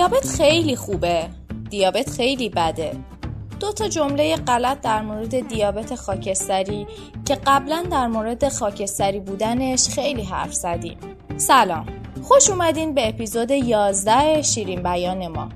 دیابت خیلی خوبه. دیابت خیلی بده. دو تا جمله غلط در مورد دیابت خاکستری که قبلا در مورد خاکستری بودنش خیلی حرف زدیم. سلام. خوش اومدین به اپیزود 11 شیرین بیان ما.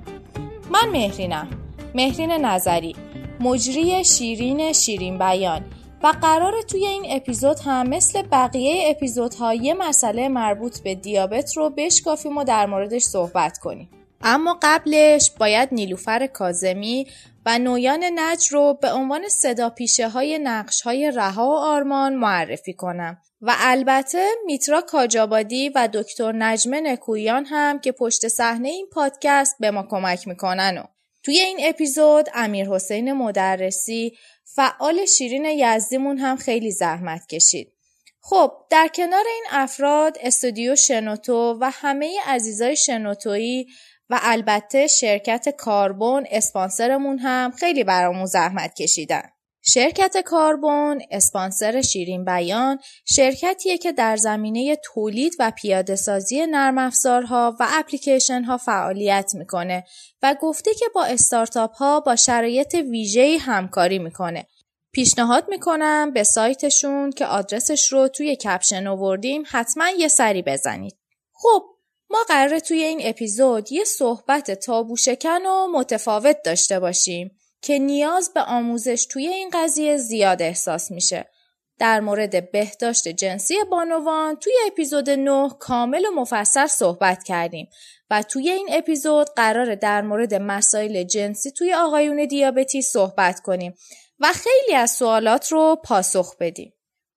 من مهرینم. مهرین نظری مجری شیرین شیرین بیان. و قرار توی این اپیزود هم مثل بقیه اپیزودها یه مسئله مربوط به دیابت رو بشکافیم و در موردش صحبت کنیم. اما قبلش باید نیلوفر کازمی و نویان نج رو به عنوان صدا پیشه های نقش های رها و آرمان معرفی کنم و البته میترا کاجابادی و دکتر نجمه نکویان هم که پشت صحنه این پادکست به ما کمک می‌کنن و توی این اپیزود امیر حسین مدرسی فعال شیرین یزدیمون هم خیلی زحمت کشید. خب در کنار این افراد استودیو شنوتو و همه عزیزای شنوتویی و البته شرکت کاربون اسپانسرمون هم خیلی برامون زحمت کشیدن. شرکت کاربون اسپانسر شیرین بیان شرکتیه که در زمینه تولید و پیاده سازی نرم افزارها و اپلیکیشن ها فعالیت می‌کنه و گفته که با استارتاپ ها با شرایط ویژه‌ای همکاری می‌کنه. پیشنهاد می‌کنم به سایتشون که آدرسش رو توی کپشن آوردیم حتما یه سری بزنید. خب ما قراره توی این اپیزود یه صحبت تابوشکن و متفاوت داشته باشیم که نیاز به آموزش توی این قضیه زیاد احساس میشه. در مورد بهداشت جنسی بانوان توی اپیزود 9 کامل و مفصل صحبت کردیم و توی این اپیزود قرار در مورد مسائل جنسی توی آقایون دیابتی صحبت کنیم و خیلی از سوالات رو پاسخ بدیم.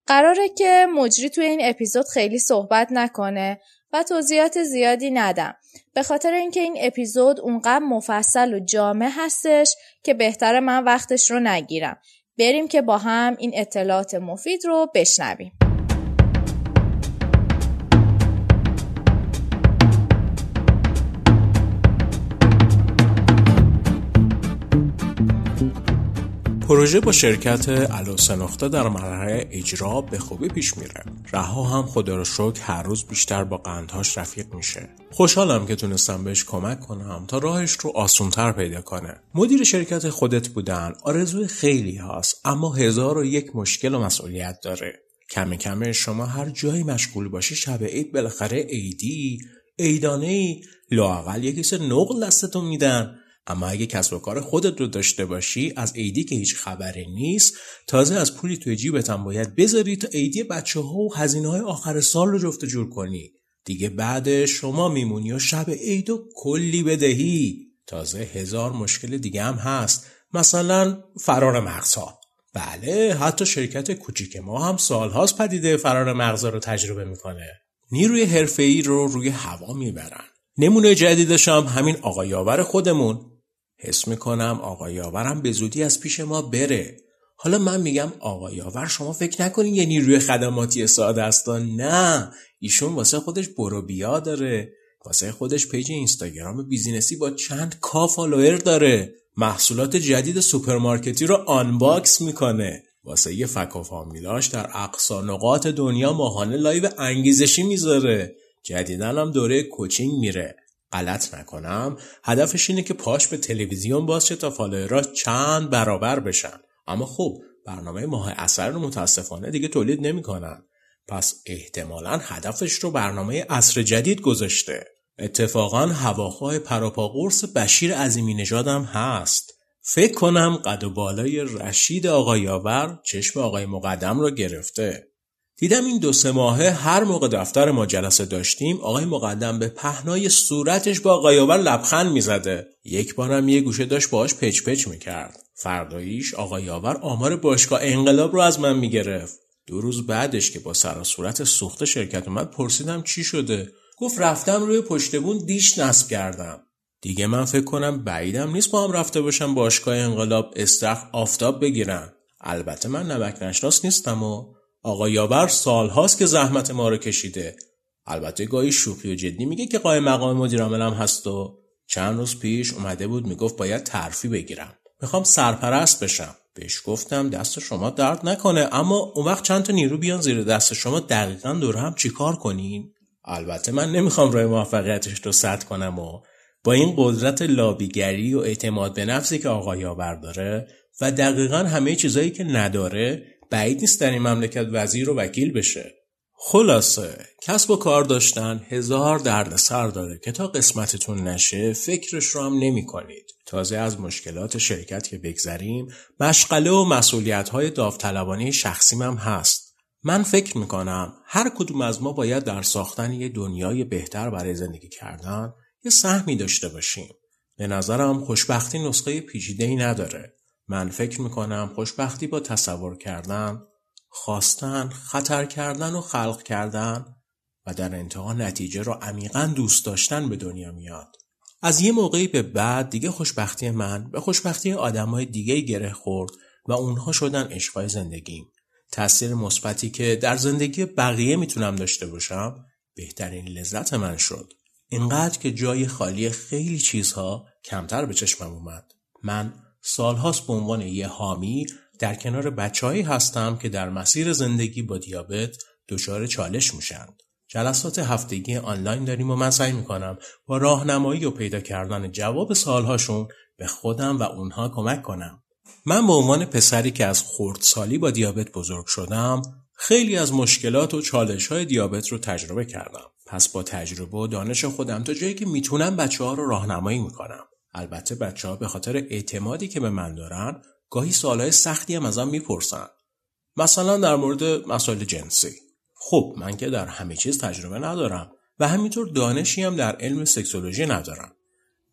قراره که مجری توی این اپیزود خیلی صحبت نکنه و توضیحات زیادی ندم. به خاطر اینکه این اپیزود اونقدر مفصل و جامع هستش که بهتر من وقتش رو نگیرم. بریم که با هم این اطلاعات مفید رو بشنویم. پروژه با شرکت الوس نقطه در مرحله اجرا به خوبی پیش میره. رها هم خدا رو شکر هر روز بیشتر با قندهاش رفیق میشه. خوشحالم که تونستم بهش کمک کنم تا راهش رو آسونتر پیدا کنه. مدیر شرکت خودت بودن آرزوی خیلی هاست اما هزار و یک مشکل و مسئولیت داره. کم کم شما هر جایی مشغول باشی شب عید بالاخره عیدی عیدانه ای لاقل یک کیسه نقل دستتون میدن اما اگه کسب و کار خودت رو داشته باشی از ایدی که هیچ خبری نیست تازه از پولی توی جیبت هم باید بذاری تا ایدی بچه ها و هزینه های آخر سال رو جفت جور کنی. دیگه بعد شما میمونی و شب عید کلی بدهی. تازه هزار مشکل دیگه هم هست. مثلا فرار مغزها. بله حتی شرکت کوچیک ما هم سالهاست پدیده فرار مغزها رو تجربه می‌کنه. نیروی حرفه‌ای رو روی هوا می‌برن. نمونه جدیدش هم همین آقا یاور خودمون. حس می‌کنم آقا یاورم به زودی از پیش ما بره. حالا من میگم آقا یاور شما فکر نکنین یه نیروی خدماتی ساده است نه ایشون واسه خودش برو بیا داره. واسه خودش page اینستاگرام business ی با چند K follower داره. محصولات جدید سوپرمارکتی رو unbox می‌کنه. واسه یه فک و فامیلاش در اقصا نقاط دنیا ماهانه live انگیزشی می‌ذاره. جدیدن هم دوره کوچینگ میره. غلط نکنم هدفش اینه که پاش به تلویزیون باز شه تا فالوورا چند برابر بشن. اما خب برنامه ماه اثر رو متاسفانه دیگه تولید نمی‌کنن. پس احتمالا هدفش رو برنامه اصر جدید گذاشته. اتفاقا هواخواه پراپا قرص بشیر عظیمی نژادم هست. فکر کنم قد و بالای رشید آقای یاور چشم آقای مقدم رو گرفته. دیدم این دو سه ماهه هر موقع دفتر ما جلسه داشتیم آقای مقدم به پهنای صورتش با آقای لبخند می‌زده. یک بارم یه گوشه داشت باهاش پچ پچ می‌کرد. فرداییش آقای یاور آمار باشگاه انقلاب رو از من می‌گرفت. دو روز بعدش که با سر صورت سوخته شرکت اومد پرسیدم چی شده؟ گفت رفتم روی پشتبون دیش نصب کردم. دیگه من فکر کنم بعیدم نیست با هم رفته باشم باشگاه انقلاب استخ آفتاب بگیرن. البته من نمک نشناس نیستم و آقا یاور سالهاست که زحمت ما رو کشیده. البته گاهی شوخی و جدی میگه که قایم مقام مدیر عاملم هست و چند روز پیش اومده بود می‌گفت باید ترفی بگیرم. می‌خوام سرپرست بشم. بهش گفتم دست شما درد نکنه اما اون وقت چند تا نیرو بیان زیر دست شما دقیقا دور هم چیکار کنین البته من نمی‌خوام راه موفقیتش رو سد کنم و با این قدرت لابیگری و اعتماد به نفسی که آقای یاور داره و دقیقا همه چیزایی که نداره بعید نیست در این مملکت وزیر و وکیل بشه خلاصه کسب و کار داشتن هزار درد سر داره که تا قسمتتون نشه فکرش رو هم نمی کنید. تازه از مشکلات شرکت که بگذریم مشغله و مسئولیت های داوطلبانه شخصیم هم هست. من فکر می‌کنم هر کدوم از ما باید در ساختن یه دنیای بهتر برای زندگی کردن یه سهمی داشته باشیم. به نظرم خوشبختی نسخه پیچیده ای نداره. من فکر می‌کنم خوشبختی با تصور کردن خواستن خطر کردن و خلق کردن و در انتها نتیجه را عمیقا دوست داشتن به دنیا میاد. از یه موقعی به بعد دیگه خوشبختی من به خوشبختی آدمای دیگه گره خورد و اونها شدن عشقای زندگیم. تاثیر مثبتی که در زندگی بقیه می‌تونم داشته باشم بهترین لذت من شد. اینقدر که جای خالی خیلی چیزها کمتر به چشمم اومد. من سالهاست به عنوان یه حامی در کنار بچههایی هستم که در مسیر زندگی با دیابت دچار چالش میشن. جلسات هفتگی آنلاین داریم و من سعی می‌کنم با راهنمایی و پیدا کردن جواب سالهاشون به خودم و اونها کمک کنم. من به عنوان پسری که از خردسالی با دیابت بزرگ شدم خیلی از مشکلات و چالش های دیابت رو تجربه کردم. پس با تجربه و دانش خودم تا جایی که می‌تونم بچه ها رو راهنمایی می‌کنم. البته بچه ها به خاطر اعتمادی که به من دارن گاهی سوالای سختی هم ازم می‌پرسن. مثلا در مورد مسائل جنسی. خب من که در همه چیز تجربه ندارم و همینطور دانشی هم در علم سکسولوژی ندارم.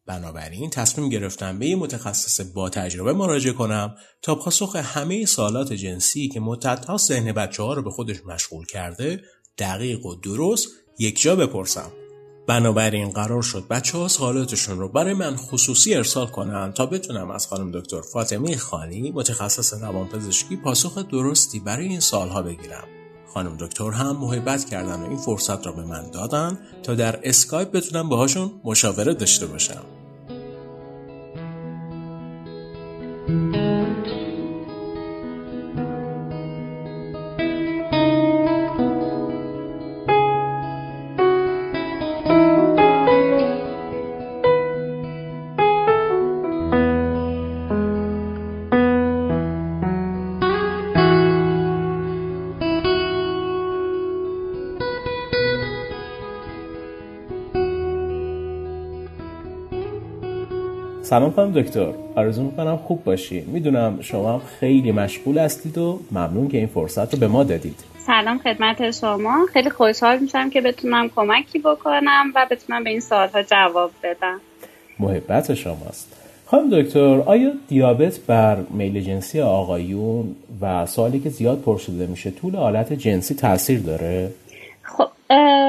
بنابراین تصمیم گرفتم به یه متخصص با تجربه مراجعه کنم تا پاسخ همه سوالات جنسی که مدتها ذهن بچه ها رو به خودش مشغول کرده دقیق و درست یک جا بپرسم. بنابراین قرار شد بچه ها سوالاتشون رو برای من خصوصی ارسال کنن تا بتونم از خانم دکتر فاطمه خانی متخصص روانپزشکی پاسخ درستی برای این سالها بگیرم. خانم دکتر هم محبت کردن و این فرصت را به من دادن تا در اسکایپ بتونم باهاشون مشاوره داشته باشم. سلام خانم دکتر. آرزو می‌کنم خوب باشی. می‌دونم شما هم خیلی مشغول هستید و ممنون که این فرصت رو به ما دادید. سلام خدمت شما. خیلی خوشحال میشم که بتونم کمکی بکنم و بتونم به این سوالها جواب بدم. محبت شماست. خانم دکتر آیا دیابت بر میل جنسی آقایون و سوالی که زیاد پرسیده میشه طول حالت جنسی تاثیر داره؟ خب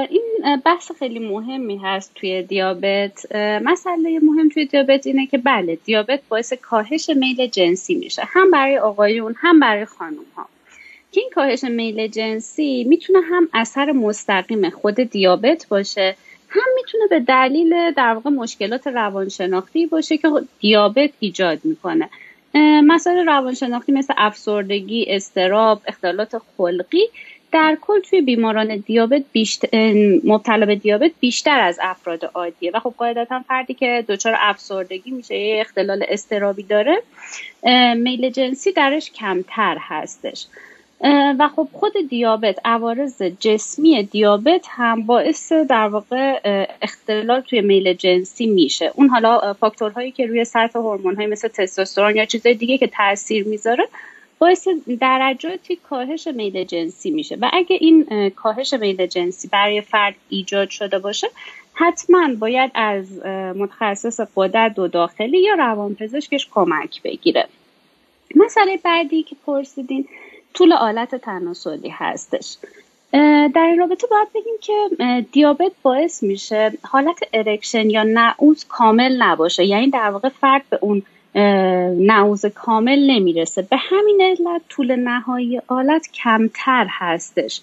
این بحث خیلی مهمی هست توی دیابت. مسئله مهم توی دیابت اینه که بله دیابت باعث کاهش میل جنسی میشه. هم برای آقایون هم برای خانوم ها که این کاهش میل جنسی می‌تونه هم اثر مستقیم خود دیابت باشه هم می‌تونه به دلیل در واقع مشکلات روانشناختی باشه که دیابت ایجاد می‌کنه. مسائل روانشناختی مثل افسردگی، استراب، اختلالات خلقی در کل توی بیماران دیابت بیشتر مبتلا به دیابت بیشتر از افراد عادیه. و خب قاعدتا فردی که دچار افسردگی میشه یه اختلال استرابی داره میل جنسی درش کمتر هستش. و خب خود دیابت عوارض جسمی دیابت هم باعث در واقع اختلال توی میل جنسی میشه. اون حالا فاکتورهایی که روی سطح هورمون مثل تستوسترون یا چیزهای دیگه که تاثیر می‌ذاره باعث درجاتی کاهش میل جنسی میشه. و اگه این کاهش میل جنسی برای فرد ایجاد شده باشه حتما باید از متخصص قدرت و داخلی یا روانپزشکش کمک بگیره. مسئله بعدی که پرسیدین طول آلت تناسلی هستش. در این رابطه باید بگیم که دیابت باعث میشه حالت erection یا نعوظ کامل نباشه. یعنی در واقع فرد به اون نعوظ کامل نمی‌رسه. به همین علت طول نهایی آلت کمتر هستش.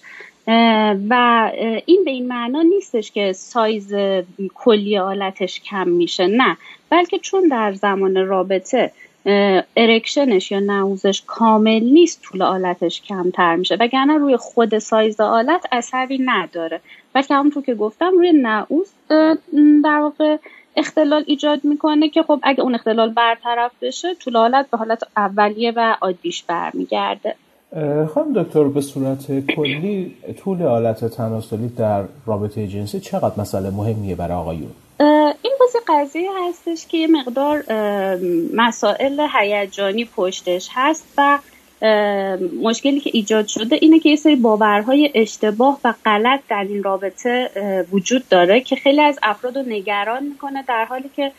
و این به این معنا نیستش که سایز کلی آلتش کم میشه. نه. بلکه چون در زمان رابطه erection ش یا نعوظش کامل نیست طول آلتش کمتر میشه. وگرنه روی خود سایز آلت اثری نداره. بلکه همونطور که گفتم روی نعوظ در واقع اختلال ایجاد می‌کنه که خب اگه اون اختلال برطرف بشه طول حالت به حالت اولیه و عادیش برمیگرده. خانم دکتر به صورت کلی طول حالت تناسلی در رابطه جنسی چقدر مسئله مهمیه برای آقایون؟ این بازی قضیه هستش که یه مقدار مسائل هیجانی پشتش هست و مشکلی که ایجاد شده اینه که یه سری باورهای اشتباه و غلط در این رابطه وجود داره که خیلی از افراد رو نگران می‌کنه در حالی که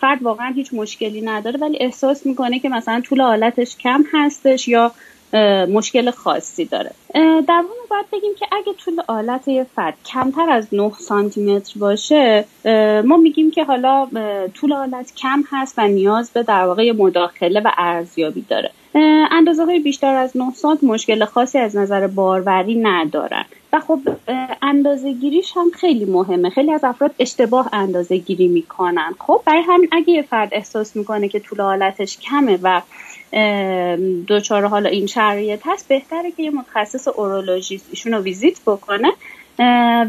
فرد واقعا هیچ مشکلی نداره ولی احساس می‌کنه که مثلا طول حالتش کم هستش یا مشکل خاصی داره. در واقع باید بگیم که اگه طول آلت یه فرد کمتر از 9 سانتی متر باشه ما میگیم که حالا طول آلت کم هست و نیاز به در واقع مداخله و ارزیابی داره. اندازه های بیشتر از 9 سانت مشکل خاصی از نظر باروری ندارن. و خب اندازه گیریش هم خیلی مهمه. خیلی از افراد اشتباه اندازه گیری می‌کنن. خب برای همین اگه یه فرد احساس می‌کنه که طول حالتش کمه و دوچار حالا این شرایط هست. بهتره که یه متخصص اورولوژیست ایشون رو ویزیت بکنه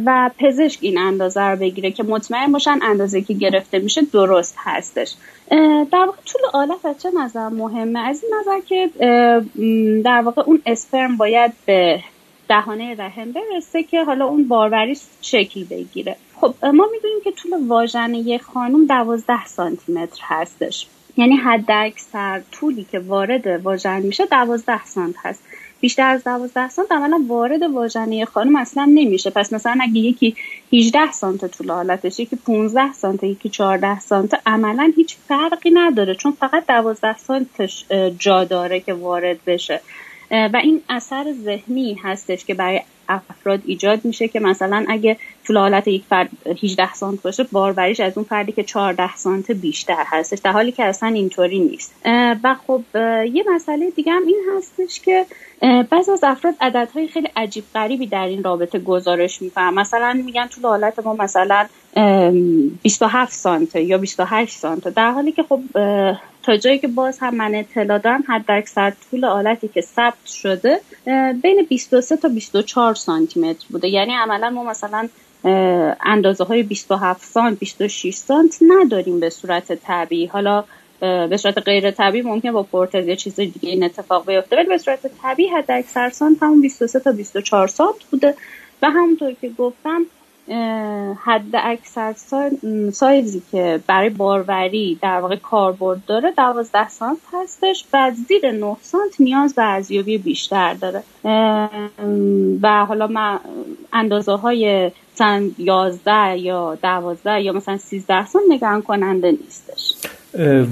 و پزشک این اندازه رو بگیره که مطمئن باشن اندازه که گرفته میشه درست هستش. در واقع طول آلت از چه نظر مهمه؟ از این نظر که در واقع اون اسپرم باید به دهانه رحم برسه که حالا اون باروری شکل بگیره. خب ما می‌دونیم که طول واژنه خانم دوازده سانتی متر هستش. یعنی حد اکثر طولی که وارد واژن میشه دوازده سانت هست. بیشتر از دوازده سانت عملا وارد واژنه خانم اصلا نمیشه. پس مثلا اگه یکی 18 سانت طول حالتش یکی 15 سانت یکی 14 سانت عملا هیچ فرقی نداره چون فقط دوازده سانتش جا داره که وارد بشه. و این اثر ذهنی هستش که برای افراد ایجاد میشه که مثلا اگه طول حالت یک فرد 18 سانت باشه باروریش از اون فردی که 14 سانت بیشتر هستش در حالی که اصلا اینطوری نیست. و خب یه مسئله دیگه هم این هستش که بعض از افراد عددهای خیلی عجیب غریبی در این رابطه گزارش می‌کنن. مثلا میگن طول حالت ما مثلا 27 سانت یا 28 سانت در حالی که خب تا جایی که باز هم من اطلاع دارم حد اکثر طول آلتی که ثبت شده بین 23 تا 24 سانتی متر بوده. یعنی عملا ما مثلا اندازه های 27 سانت 26 سانت نداریم به صورت طبیعی. حالا به صورت غیر طبیعی ممکن با پورتز یا چیز دیگه این اتفاق بیفته ولی به صورت طبیعی حد اکثر سانت همون 23 تا 24 سانت بوده. و همونطور که گفتم حد اکثر سایزی که برای باروری در واقع کاربرد داره دوازده سانت هستش و زیر 9 سانت نیاز به ارزیابی بیشتر داره. و حالا من اندازه های مثلا 11 یا 12 یا مثلا 13 سانت نگران کننده نیستش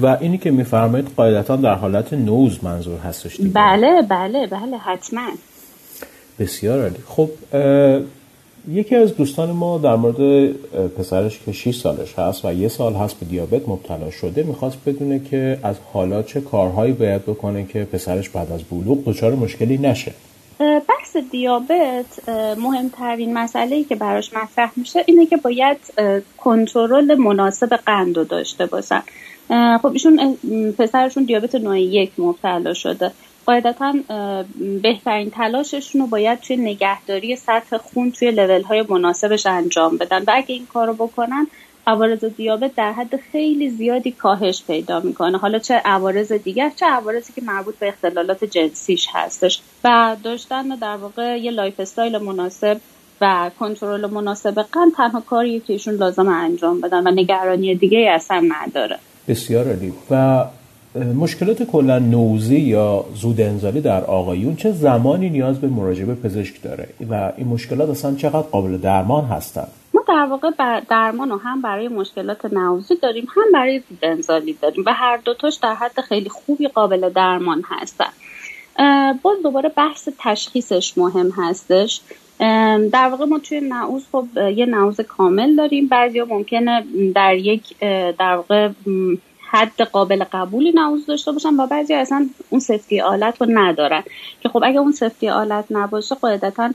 و اینی که میفرمایید قاعدتا در حالت نوز منظور هستش دیگه. بله بله بله حتما. بسیار عالی. خب یکی از دوستان ما در مورد پسرش که 6 سالش هست و یه سال هست به دیابت مبتلا شده می‌خواست بدونه که از حالا چه کارهایی باید بکنه که پسرش بعد از بلوغ دچار مشکلی نشه. بحث دیابت مهمترین مسئله ای که براش مطرح میشه اینه که باید کنترل مناسب قند رو داشته باشن. خب ایشون پسرشون دیابت نوع یک مبتلا شده. قاعدتا بهترین تلاششون رو باید توی نگهداری سطح خون توی لول های مناسبش انجام بدن. و اگه این کار رو بکنن عوارض دیابت در حد خیلی زیادی کاهش پیدا می‌کنه. حالا چه عوارض دیگر چه عوارضی که مربوط به اختلالات جنسیش هستش. و داشتن در واقع یه lifestyle مناسب و کنترل مناسب قند تنها کاریه که ایشون لازم انجام بدن و نگرانی دیگه اصلا نداره. بسیار عالی. و مشکلات کلا نوزی یا زود انزالی در آقایون چه زمانی نیاز به مراجعه پزشک داره و این مشکلات اصلا چقدر قابل درمان هستند؟ ما در واقع درمان رو هم برای مشکلات نوزی داریم هم برای زود انزالی داریم و هر دوتاش در حد خیلی خوبی قابل درمان هستن. باز دوباره بحث تشخیصش مهم هستش. در واقع ما توی نعوز خب یه نعوز کامل داریم. بعضی ممکنه در یک در واقع حد قابل قبولی نعوز داشته باشن و بعضی اصلا اون سفتی آلت رو ندارن. که خب اگه اون سفتی آلت نباشه قاعدتا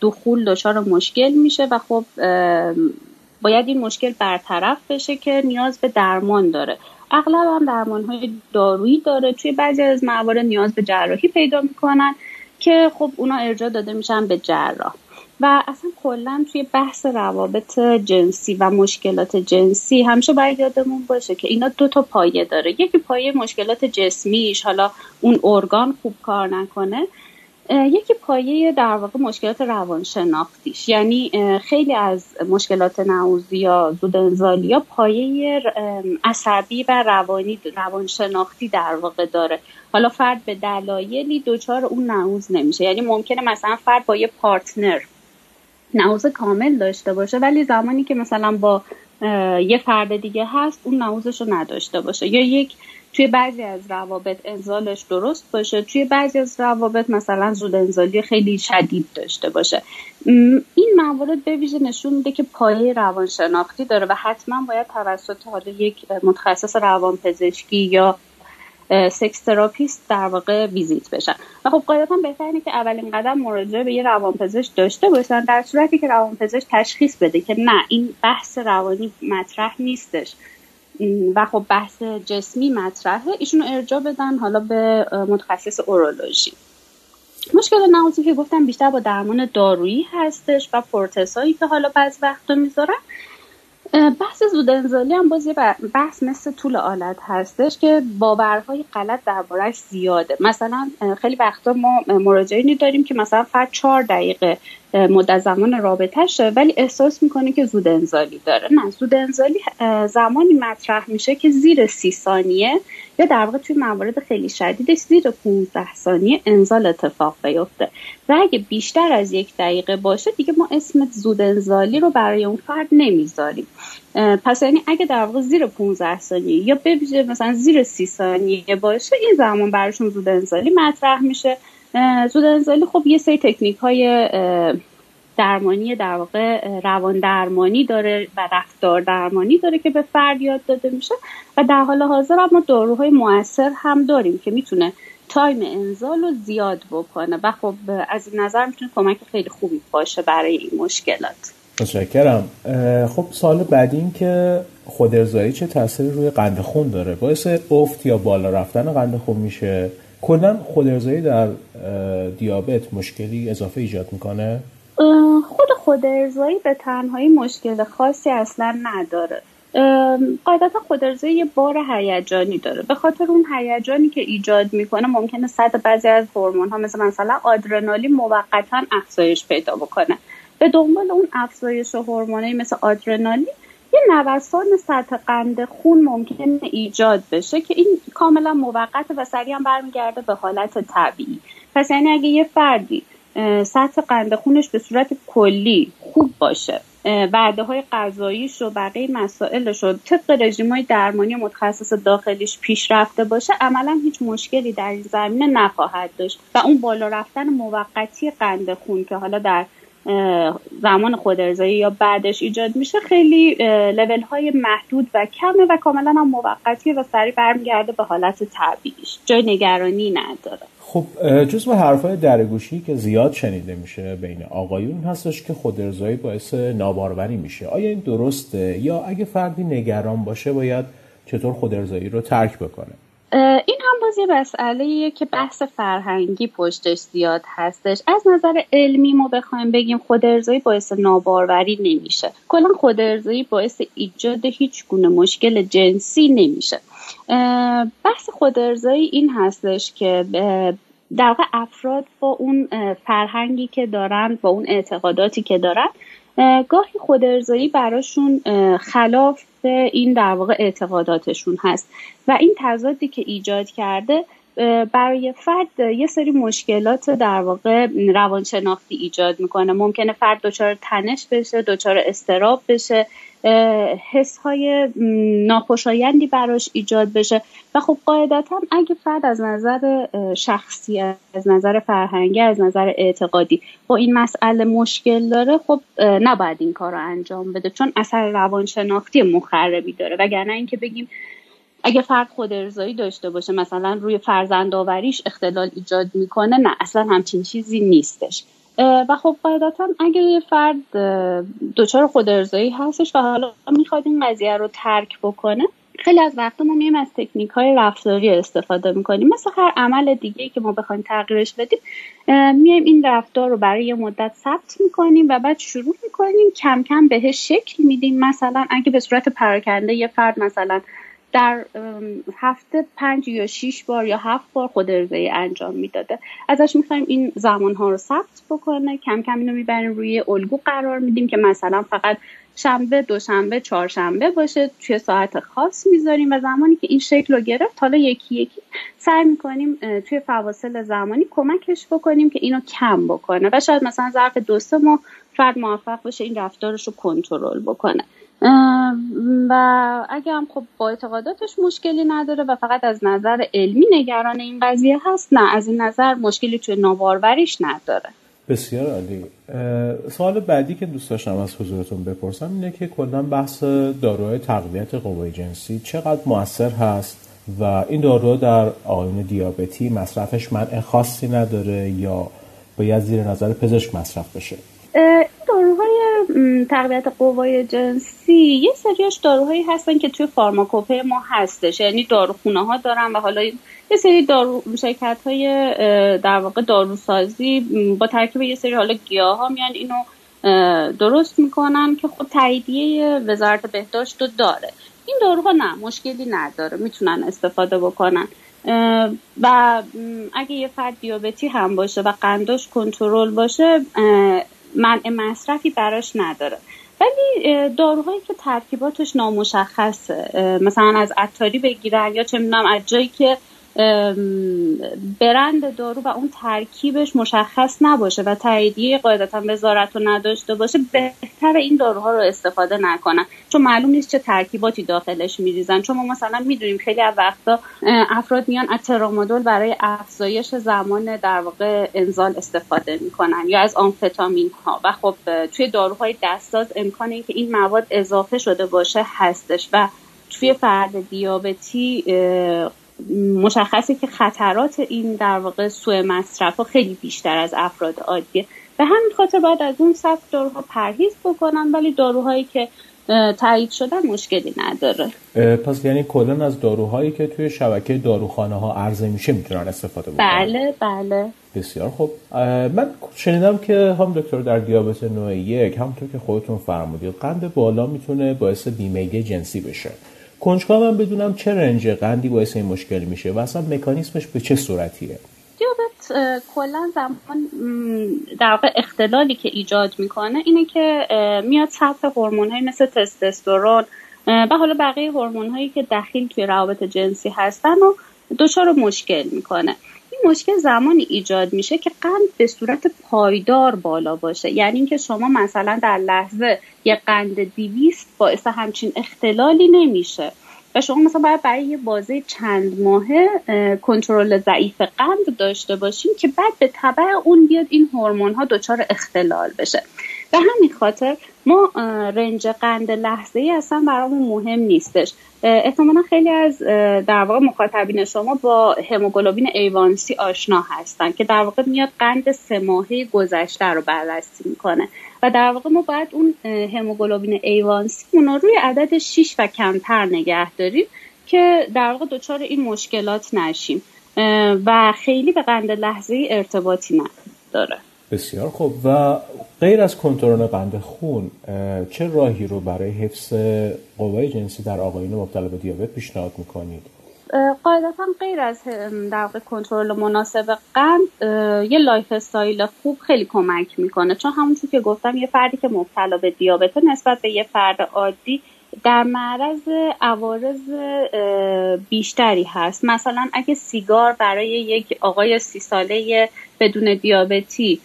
دخول دچار مشکل میشه و خب باید این مشکل برطرف بشه که نیاز به درمان داره. اغلب هم درمان های دارویی داره. توی بعضی از موارد نیاز به جراحی پیدا می‌کنن که خب اونا ارجاع داده میشن به جراح. و اصلا کلا توی بحث روابط جنسی و مشکلات جنسی همیشه باید یادمون باشه که اینا دو تا پایه داره. یکی پایه مشکلات جسمیش حالا اون ارگان خوب کار نکنه. یکی پایه در واقع مشکلات روانشناختیش. یعنی خیلی از مشکلات نعوزی یا زودنزالی یا پایه عصبی و روانی روانشناختی در واقع داره. حالا فرد به دلایلی دچار اون نعوز نمیشه. یعنی ممکنه مثلا فرد با یه پارتنر نعوظ کامل داشته باشه ولی زمانی که مثلا با یه فرد دیگه هست اون نعوظش رو نداشته باشه. یا یک توی بعضی از روابط انزالش درست باشه توی بعضی از روابط مثلا زود انزالی خیلی شدید داشته باشه. این موارد به ویژه نشون میده که پایه روانشناختی داره و حتما باید توسط حالا یک متخصص روانپزشکی یا sex therapist در واقع ویزیت بشن. و خب قاعدتا بهتر که اولین قدم مراجعه به یه روانپزشک داشته باشن در صورتی که روانپزشک تشخیص بده که نه این بحث روانی مطرح نیستش. و خب بحث جسمی مطرحه ایشونو ارجاع بدن حالا به متخصص اورولوژی. مشکل نوازی که گفتم بیشتر با درمان دارویی هستش و پورتسایی که حالا بعض وقتا می‌ذارن. بحث زود انزالی هم باز بحث مثل طول آلت هستش که باورهای غلط دربارهش زیاده. مثلا خیلی وقتا ما مراجعینی داریم که مثلا فرد چهار دقیقه مدت زمان رابطهشه ولی احساس می‌کنه که زود انزالی داره. نه زود انزالی زمانی مطرح میشه که زیر سی ثانیه یا در واقع توی موارد خیلی شدیدش زیر 15 ثانیه انزال اتفاق بیفته. و اگه بیشتر از یک دقیقه باشه دیگه ما اسم زود انزالی رو برای اون فرد نمی‌ذاریم. پس یعنی اگه در واقع زیر 15 ثانیه یا ببیشه مثلا زیر 30 ثانیه باشه این زمان براشون زود انزالی مطرح میشه. زود انزالی خب یه سری تکنیک های درمانی در واقع روان درمانی داره و رفتار درمانی داره که به فرد یاد داده میشه و در حال حاضر ما داروهای موثر هم داریم که می‌تونه تایم انزال رو زیاد بکنه و خب از این نظر می‌تونه کمک خیلی خوبی باشه برای این مشکلات. متشکرم. خب سال بعدی این که خود ارزایی چه تاثیری روی قند خون داره؟ باعث افت یا بالا رفتن قند خون میشه؟ کلا خود ارزایی در دیابت مشکلی اضافه ایجاد می‌کنه؟ خود خود ارزایی به تنهایی مشکل خاصی اصلا نداره. قاعدتا خودارضایی یه بار هیجانی داره. به خاطر اون هیجانی که ایجاد می‌کنه ممکنه سطح بعضی از هورمون ها مثل مثلا آدرنالین موقتا افزایش پیدا بکنه. به دنبال اون افزایش هورمونایی مثل آدرنالین یه نوسان سطح قند خون ممکنه ایجاد بشه که این کاملا موقت و سریعا برمیگرده به حالت طبیعی. پس یعنی اگه یه فردی سطح قند خونش به صورت کلی خوب باشه وعده های غذاییش و بقیه مسائلش رو طبق رژیم های درمانی متخصص داخلیش پیش رفته باشه عملا هیچ مشکلی در این زمینه نخواهد داشت. و اون بالا رفتن موقتی قند خون که حالا در زمان خود ارزایی یا بعدش ایجاد میشه خیلی لول های محدود و کمه و کاملا هم موقتیه و سریع برمیگرده به حالت طبیعیش جای نگرانی نداره. خب جز به حرفای درگوشی که زیاد شنیده میشه بین آقایون هستش که خود ارزایی باعث ناباروری میشه. آیا این درسته؟ یا اگه فردی نگران باشه باید چطور خود ارزایی رو ترک بکنه؟ این هم باز یه مسئله که بحث فرهنگی پشتش زیاد هستش. از نظر علمی ما بخوایم بگیم خود ارزایی باعث ناباروری نمیشه. کلا خود ارزایی باعث ایجاد هیچ گونه مشکل جنسی نمیشه. بحث خود ارزایی این هستش که در واقع افراد با اون فرهنگی که دارن با اون اعتقاداتی که دارن گاهی خود ارزایی براشون خلاف این در واقع اعتقاداتشون هست. و این تضادی که ایجاد کرده برای فرد یه سری مشکلات در واقع روانشناختی ایجاد می‌کنه. ممکنه فرد دچار تنش بشه دچار استراب بشه حس های ناخوشایندی براش ایجاد بشه. و خب قاعدتا اگه فرد از نظر شخصی از نظر فرهنگی از نظر اعتقادی با این مسئله مشکل داره خب نباید این کار رو انجام بده چون اثر روانشناختی مخربی داره. وگرنه اینکه بگیم اگه فرد خود ارزایی داشته باشه مثلا روی فرزند آوریش اختلال ایجاد می‌کنه نه اصلا همچین چیزی نیستش. و خب قاعدتا اگه یه فرد دچار خود ارزایی هستش و حالا می‌خواد این قضیه رو ترک بکنه خیلی از وقتا ما میایم از تکنیک های رفتاری استفاده می‌کنیم. مثل هر عمل دیگه که ما بخوایم تغییرش بدیم میایم این رفتار رو برای یه مدت ثبت می‌کنیم و بعد شروع می‌کنیم کم کم بهش شکل میدیم. مثلا اگه به صورت پراکنده یه فرد مثلا در هفته پنج یا شیش بار یا هفت بار خود ارزایی انجام می‌داده. ازش می‌خوایم این زمان ها رو ثبت بکنه. کم کم اینو می‌بریم روی الگو قرار میدیم که مثلا فقط شنبه دوشنبه چهارشنبه باشه. توی ساعت خاص می‌ذاریم و زمانی که این شکل رو گرفت حالا یکی یکی سعی می‌کنیم توی فواصل زمانی کمکش بکنیم که اینو کم بکنه. و شاید مثلا ظرف دو سه ماه فرد موفق باشه این رفتارش رو کنترل بکنه. و اگه هم خب با اعتقاداتش مشکلی نداره و فقط از نظر علمی نگران این قضیه هست نه از این نظر مشکلی توی ناباروریش نداره. بسیار عالی. سوال بعدی که دوست داشتم از حضورتون بپرسم اینه که کلا بحث داروهای تقویت قوای جنسی چقدر موثر هست و این دارو در آقایون دیابتی مصرفش منع خاصی نداره یا باید زیر نظر پزشک مصرف بشه؟ تقویت قوای جنسی یه سریاش داروهایی هستن که توی فارماکوپه ما هستش. یعنی داروخونه ها دارن و حالا یه سری دارو شرکت های در واقع داروسازی با ترکیب یه سری حالا گیاه ها میان اینو درست می‌کنن که خب تاییدیه وزارت بهداشت رو داره. این داروها نه مشکلی نداره می‌تونن استفاده بکنن. و اگه یه فرد دیابتی هم باشه و قنداش کنترل باشه منع مصرفی براش نداره. ولی داروهایی که ترکیباتش نامشخصه مثلا از عطاری بگیرن یا چه می‌دونم از جایی که برند دارو و اون ترکیبش مشخص نباشه و تاییدیه قاعدتا وزارت رو نداشته باشه بهتر این داروها رو استفاده نکنن. چون معلوم نیست چه ترکیباتی داخلش میریزن. چون ما مثلا می‌دونیم خیلی از وقتا افراد میان از ترامادول برای افزایش زمان در واقع انزال استفاده می‌کنن یا از آمفتامین ها و خب توی داروهای دستساز امکان اینکه این مواد اضافه شده باشه هستش. و توی فرد دیابتی مشخصه که خطرات این در واقع سوء مصرف ها خیلی بیشتر از افراد عادیه به همین خاطر باید از اون سبک داروها پرهیز بکنن ولی داروهایی که تایید شدن مشکلی نداره. پس یعنی کلا از داروهایی که توی شبکه داروخانه ها عرضه میشه می‌تونن استفاده بکنن. بله بله. بسیار خوب. من شنیدم که هم دکتر در دیابت نوع یک همونطور که خودتون فرمودید قند بالا می‌تونه باعث بیمیگه جنسی بشه. کنجکاو من بدونم چه رنج قندی باعث این مشکل میشه و اصلا مکانیسمش به چه صورتیه؟ دیابت کلا زمان در واقع اختلالی که ایجاد می‌کنه اینه که میاد سطح هورمون مثل تستوسترون و حالا بقیه هورمون هایی که دخیل توی روابط جنسی هستن و دچار مشکل می‌کنه. مشکل زمانی ایجاد میشه که قند به صورت پایدار بالا باشه. یعنی اینکه شما مثلا در لحظه یه قند دیویست باعث همچین اختلالی نمیشه. و شما مثلا باید برای یه بازه چند ماهه کنترل ضعیف قند داشته باشیم که بعد به طبع اون بیاد این هورمون ها دچار اختلال بشه. به همین خاطر ما رنج قند لحظه ای اصلا برامون مهم نیستش. احتمالا خیلی از در واقع مخاطبین شما با هموگلوبین ایوانسی آشنا هستن که در واقع میاد قند سه ماهه گذشته رو بررسی می‌کنه. و در واقع ما باید اون هموگلوبین ایوانسی رو روی عدد 6 و کمتر نگه داریم که در واقع دچار این مشکلات نشیم. و خیلی به قند لحظه ارتباطی نداره. بسیار خوب. و غیر از کنترل قند خون چه راهی رو برای حفظ قوای جنسی در آقایون مبتلا به دیابت پیشنهاد می‌کنید؟ قاعدتا غیر از در کنترل مناسب قند یه lifestyle خوب خیلی کمک می‌کنه. چون همونطور که گفتم یه فردی که مبتلا به دیابت نسبت به یه فرد عادی در معرض عوارض بیشتری هست. مثلا اگه سیگار برای یک آقای سی ساله بدون دیابتی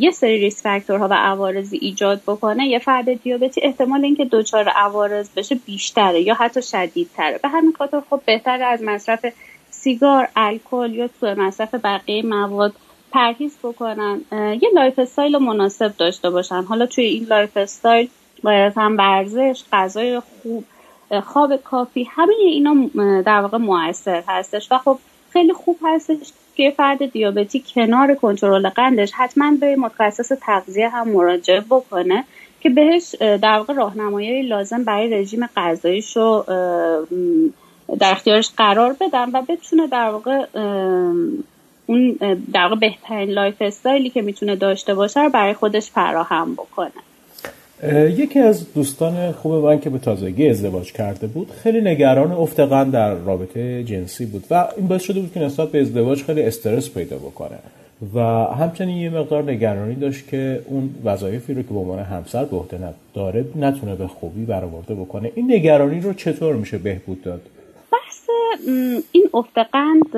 یه سری risk factor ها و عوارضی ایجاد بکنه یه فرد دیابتی احتمال اینکه دچار عوارض بشه بیشتره یا حتی شدیدتره. به همین خاطر خب بهتره از مصرف سیگار الکل یا سوء مصرف بقیه مواد پرهیز بکنن. یه lifestyle مناسب داشته باشن. حالا توی این lifestyle باید هم ورزش غذای خوب خواب کافی همه اینا در واقع موثر هستش. و خب خیلی خوب هستش که فرد دیابتی کنار کنترل قندش حتما به متخصص تغذیه هم مراجعه بکنه که بهش در واقع راهنمایی لازم برای رژیم غذاییش رو در اختیارش قرار بدن و بتونه در واقع اون در واقع بهترین لایف استایلی که می‌تونه داشته باشه رو برای خودش فراهم بکنه. یکی از دوستان خوب من که به تازگی ازدواج کرده بود خیلی نگران اتفاق در رابطه جنسی بود و این باعث شده بود که نسبت به ازدواج خیلی استرس پیدا بکنه و همچنین یه مقدار نگرانی داشت که اون وظایفی رو که به عنوان همسر به عهده داره نتونه به خوبی برآورده بکنه. این نگرانی رو چطور میشه بهبود داد؟ این افت قند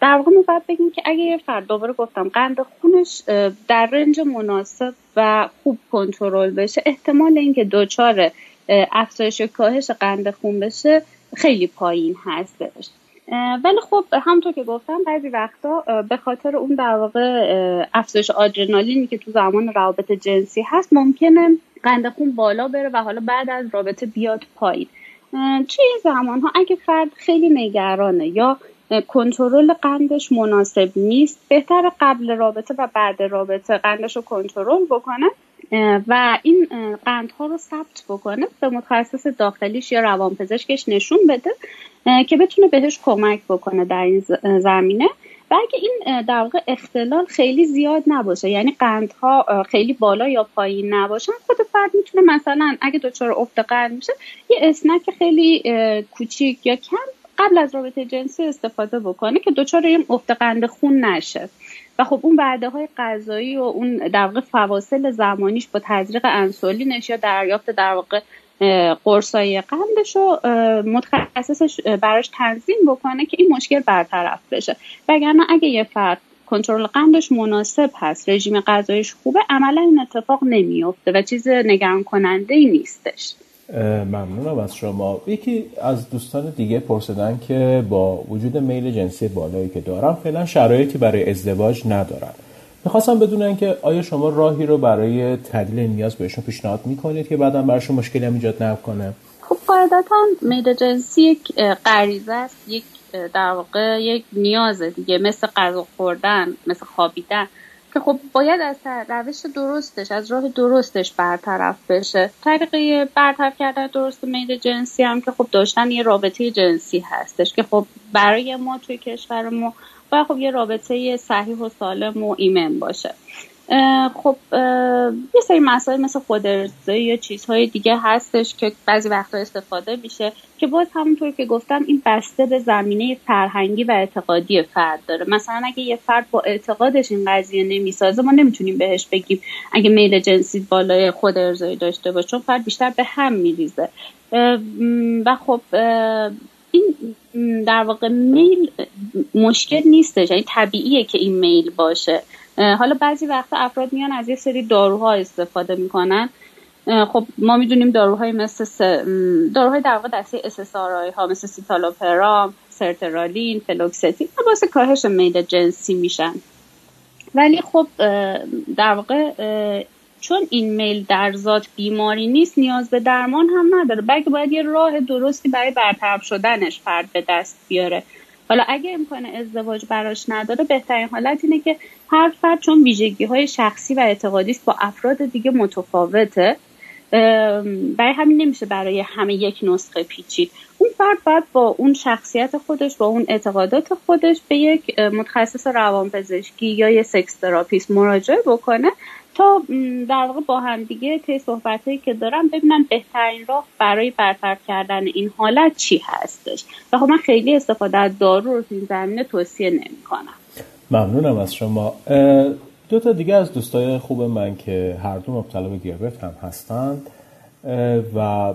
در واقع باید بگیم که اگه فرد دوباره گفتم قند خونش در رنج مناسب و خوب کنترل بشه احتمال اینکه دچار افزایش کاهش قند خون بشه خیلی پایین هستش ولی خب همونطور که گفتم بعضی وقتا به خاطر اون در واقع افزایش آدرنالینی که تو زمان روابط جنسی هست ممکنه قند خون بالا بره و حالا بعد از رابطه بیاد پایین. توی زمان ها اگه فرد خیلی نگرانه یا کنترل قندش مناسب نیست بهتر قبل رابطه و بعد رابطه قندش رو کنترل بکنه و این قندها رو ثبت بکنه به متخصص داخلیش یا روانپزشکش نشون بده که بتونه بهش کمک بکنه در این زمینه. و اگه این در واقع اختلال خیلی زیاد نباشه یعنی قندها خیلی بالا یا پایین نباشن خود فرد می‌تونه مثلا اگه دچار افت قند میشه یه اسنک خیلی کوچیک یا کم قبل از رابطه جنسی استفاده بکنه که دچار این افت قند خون نشه. و خب اون وعده های غذایی و اون در واقع فواصل زمانیش با تزریق انسولینش یا دریافت در واقع قرصای قندش رو متخصصش براش تنظیم بکنه که این مشکل برطرف بشه. وگرنه اگه یه فرد کنترل قندش مناسب هست رژیم غذایش خوبه عملا این اتفاق نمیافته و چیز نگران کننده ای نیستش ممنونم از شما. یکی از دوستان دیگه پرسیدن که با وجود میل جنسی بالایی که دارم فعلا شرایطی برای ازدواج ندارن. می‌خواستم بدونن که آیا شما راهی رو برای تدلیل نیاز بهشون پیشنهاد می‌کنید که بعدا براشون مشکلی هم ایجاد نکنه؟ خب قاعدتا میل جنسی یک غریزه است یک در واقع یک نیاز دیگه مثل غذا خوردن مثل خوابیدن که خب باید از روش درستش از راه درستش برطرف بشه. طریقه برطرف کردن درست میل جنسی هم که خب داشتن یه رابطه جنسی هستش که خب برای ما توی کشور ما باید خب یه رابطه صحیح و سالم و ایمن باشه. خب یه سری مسائل مثل خودارضایی یا چیزهای دیگه هستش که بعضی وقتا استفاده میشه که باز همونطور که گفتم این بسته به زمینه فرهنگی و اعتقادی فرد داره. مثلا اگه یه فرد با اعتقادش این قضیه نمی‌سازه ما نمی‌تونیم بهش بگیم اگه میل جنسی بالای خودارضایی داشته باشه چون فرد بیشتر به هم میریزه. و خب این در واقع میل مشکل نیستش. یعنی طبیعیه که این میل باشه. حالا بعضی وقتا افراد میان از یه سری داروها استفاده می‌کنن. خب ما می‌دونیم داروهای مثل س... داروهای در واقع دسته SSRI ها مثل سیتالوپرام سرترالین فلوکستین باعث کاهش میل جنسی میشن. ولی خب در واقع چون این میل در ذات بیماری نیست نیاز به درمان هم نداره. بلکه باید یه راه درستی برای برطرف شدنش فرد به دست بیاره. حالا اگه امکان ازدواج براش نداره بهترین حالت اینه که هر فرد چون ویژگی های شخصی و اعتقادی با افراد دیگه متفاوته. برای همین نمیشه برای همه یک نسخه پیچید. اون فرد باید با اون شخصیت خودش با اون اعتقادات خودش به یک متخصص روانپزشکی یا یه سکس تراپیست مراجعه بکنه. در واقع با هم دیگه طی صحبت که دارم ببینن بهترین راه برای برطرف کردن این حالت چی هستش. و خب من خیلی استفاده از دارو رو این زمینه توصیه نمی کنم ممنونم از شما. دو تا دیگه از دوستای خوب من که هر دو مبتلا به دیابت هم هستند. و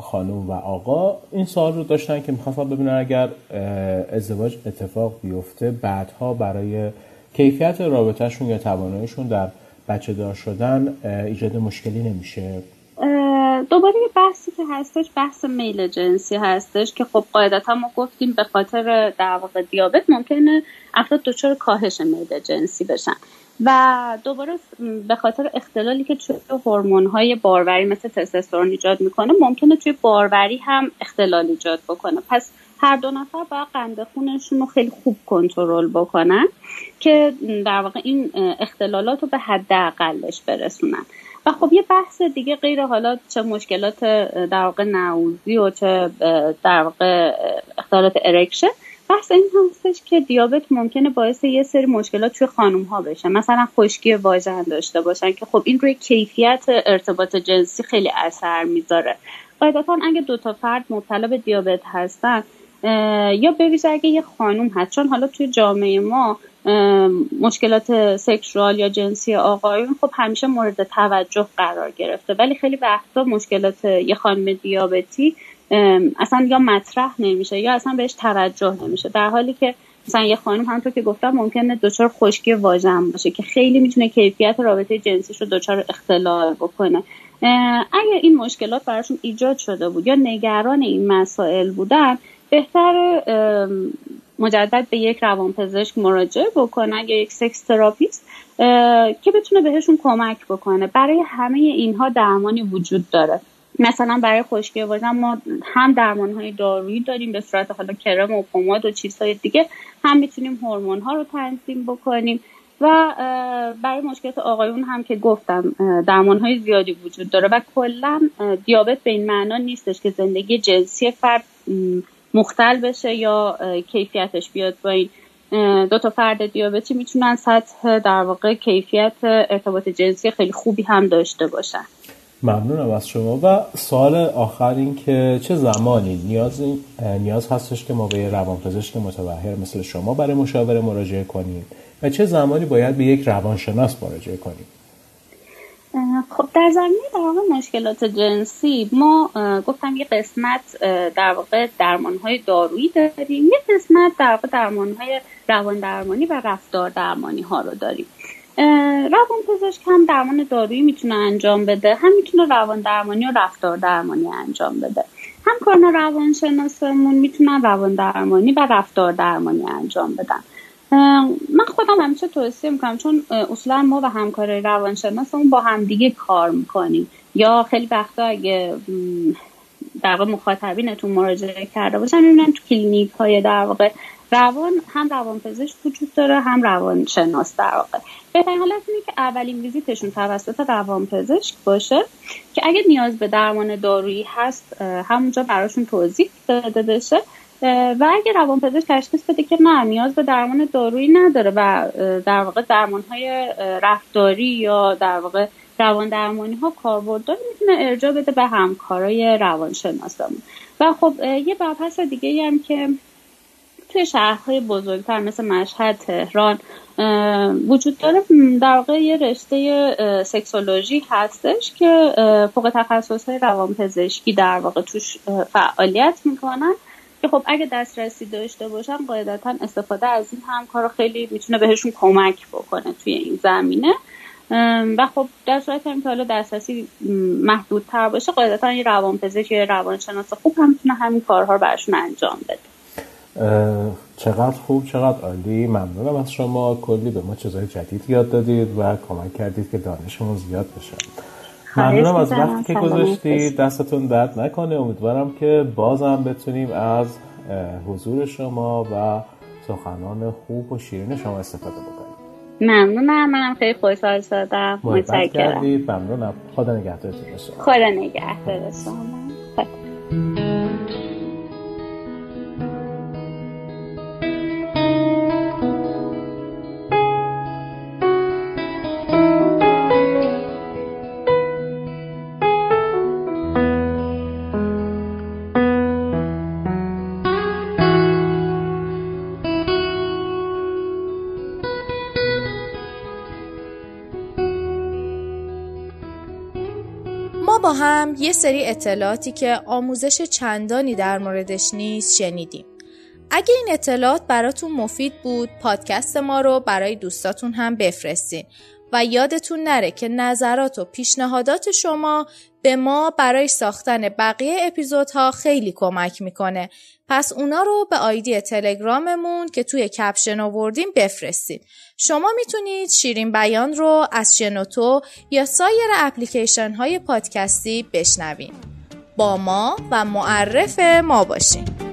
خانم و آقا این سوال رو داشتن که می‌خواستم ببینن اگر ازدواج اتفاق بیفته بعدها برای کیفیت رابطهشون یا تواناییشون در بچه دار شدن ایجاد مشکلی نمیشه؟ دوباره یه بحثی که هستش بحث میل جنسی هستش که خب قاعدتا ما گفتیم به خاطر در واقع دیابت ممکنه افراد دچار کاهش میل جنسی بشن. و دوباره به خاطر اختلالی که توی هورمون های باروری مثل تستوسترون ایجاد می‌کنه ممکنه توی باروری هم اختلال ایجاد بکنه. پس هر دو نفر باید قند خونشون رو خیلی خوب کنترل بکنن که در واقع این اختلالات رو به حداقلش برسونن. و خب یه بحث دیگه غیر حالا چه مشکلات در واقع نعوزی و چه در واقع اختلالات ارکشن بحث این هستش که دیابت ممکنه باعث یه سری مشکلات توی خانم ها بشه. مثلا خشکی واژن داشته باشن که خب این روی کیفیت ارتباط جنسی خیلی اثر می‌ذاره. قاعدتا اگه دو تا فرد مبتلا به دیابت هستن یا به اگه یه خانوم هست. چون حالا توی جامعه ما مشکلات سکشوال یا جنسی آقایون خب همیشه مورد توجه قرار گرفته. ولی خیلی وقتا مشکلات یه خانم دیابتی اصلا یا مطرح نمیشه یا اصلا بهش توجه نمیشه. در حالی که مثلا یه خانم همونطور که گفتم ممکنه دچار خشکی واژن باشه که خیلی می‌تونه کیفیت رابطه جنسیش رو دچار اختلال بکنه. اگر این مشکلات براشون ایجاد شده بود یا نگران این مسائل بودن بهتر مجدد به یک روانپزشک مراجعه بکنن یا یک سکس تراپیست که بتونه بهشون کمک بکنه. برای همه اینها درمانی وجود داره. مثلا برای خشکی واژن ما هم درمان های دارویی داریم به صورت حالا کرم و پماد و چیزهای دیگه هم می‌تونیم هورمون ها رو تنظیم بکنیم. و برای مشکلات آقایون هم که گفتم درمان های زیادی وجود داره. و کلا دیابت به این معنا نیستش که زندگی جنسی فرد مختل بشه یا کیفیتش بیاد با این دو تا فرد دیابتی می‌تونن سطح در واقع کیفیت ارتباط جنسی خیلی خوبی هم داشته باشن. ممنونم از شما. و سوال آخر این که چه زمانی نیاز نیاز هستش که ما به روانپزشک متبهر مثل شما برای مشاوره مراجعه کنیم؟ و چه زمانی باید به یک روانشناس مراجعه کنیم؟ خب در زمینه در واقع مشکلات جنسی ما گفتم یه قسمت در واقع درمان های دارویی داریم. یه قسمت در واقع درمان های روان درمانی و رفتار درمانی ها رو داریم. روان پزشک هم درمان دارویی می‌تونه انجام بده هم می‌تونه روان درمانی و رفتار درمانی انجام بده. هم کارنا روانشناسمون می‌تونن روان درمانی و رفتار درمانی انجام بدن. من خودم همیشه توصیه می‌کنم چون اصولا ما و همکار روانشناسمون با همدیگه کار می‌کنیم. یا خیلی وقتا اگه در واقع مخاطبینتون مراجعه کرده باشن می‌بینن تو کلینیک های در واقع روان هم روان پزشک وجود داره هم روان شناس در واقع. بهترین حالت اینه که اولین ویزیتشون توسط روان پزشک باشه که اگه نیاز به درمان دارویی هست همونجا براشون توضیح داده بشه. و اگه روان پزشک تشخیص بده که نه نیاز به درمان دارویی نداره و در واقع درمان های رفتاری یا در واقع روان درمانی ها کاربرد داره می‌تونه ارجاع بده به همکارای روانشناسمون. و خب یه بحث دیگه هم که توی شهرهای بزرگتر مثل مشهد تهران وجود داره در واقع یه رشته سکسولوژی هستش که فوق تخصص های روانپزشکی در واقع توش فعالیت می‌کنن. که خب اگه دسترسی داشته باشن قاعدتا استفاده از این همکار خیلی می‌تونه بهشون کمک بکنه توی این زمینه. و خب در صورت هم که حالا دسترسی محدودتر باشه قاعدتا یه روانپزشک یا روانشناس خوب هم می‌تونه همین کارها رو برشون انجام بده. چقدر خوب چقدر عالی. ممنونم از شما. کلی به ما چیزهای جدید یاد دادید و کمک کردید که دانشمون زیاد بشه. ممنونم از وقتی که گذاشتید. دستتون درد نکنه. امیدوارم که بازم بتونیم از حضور شما و سخنان خوب و شیرین شما استفاده بکنیم. ممنونم. منم خیلی خوشحال شدم متشکرم. ممنونم. خدا نگهدارتون. خدا نگهدار شما. هم یه سری اطلاعاتی که آموزش چندانی در موردش نیست شنیدیم. اگه این اطلاعات براتون مفید بود پادکست ما رو برای دوستاتون هم بفرستین و یادتون نره که نظرات و پیشنهادات شما به ما برای ساختن بقیه اپیزودها خیلی کمک می‌کنه پس اونا رو به آیدی تلگراممون که توی کپشن آوردیم بفرستید. شما می‌تونید شیرین بیان رو از شنوتو یا سایر اپلیکیشن های پادکستی بشنوید. با ما و معرف ما باشین.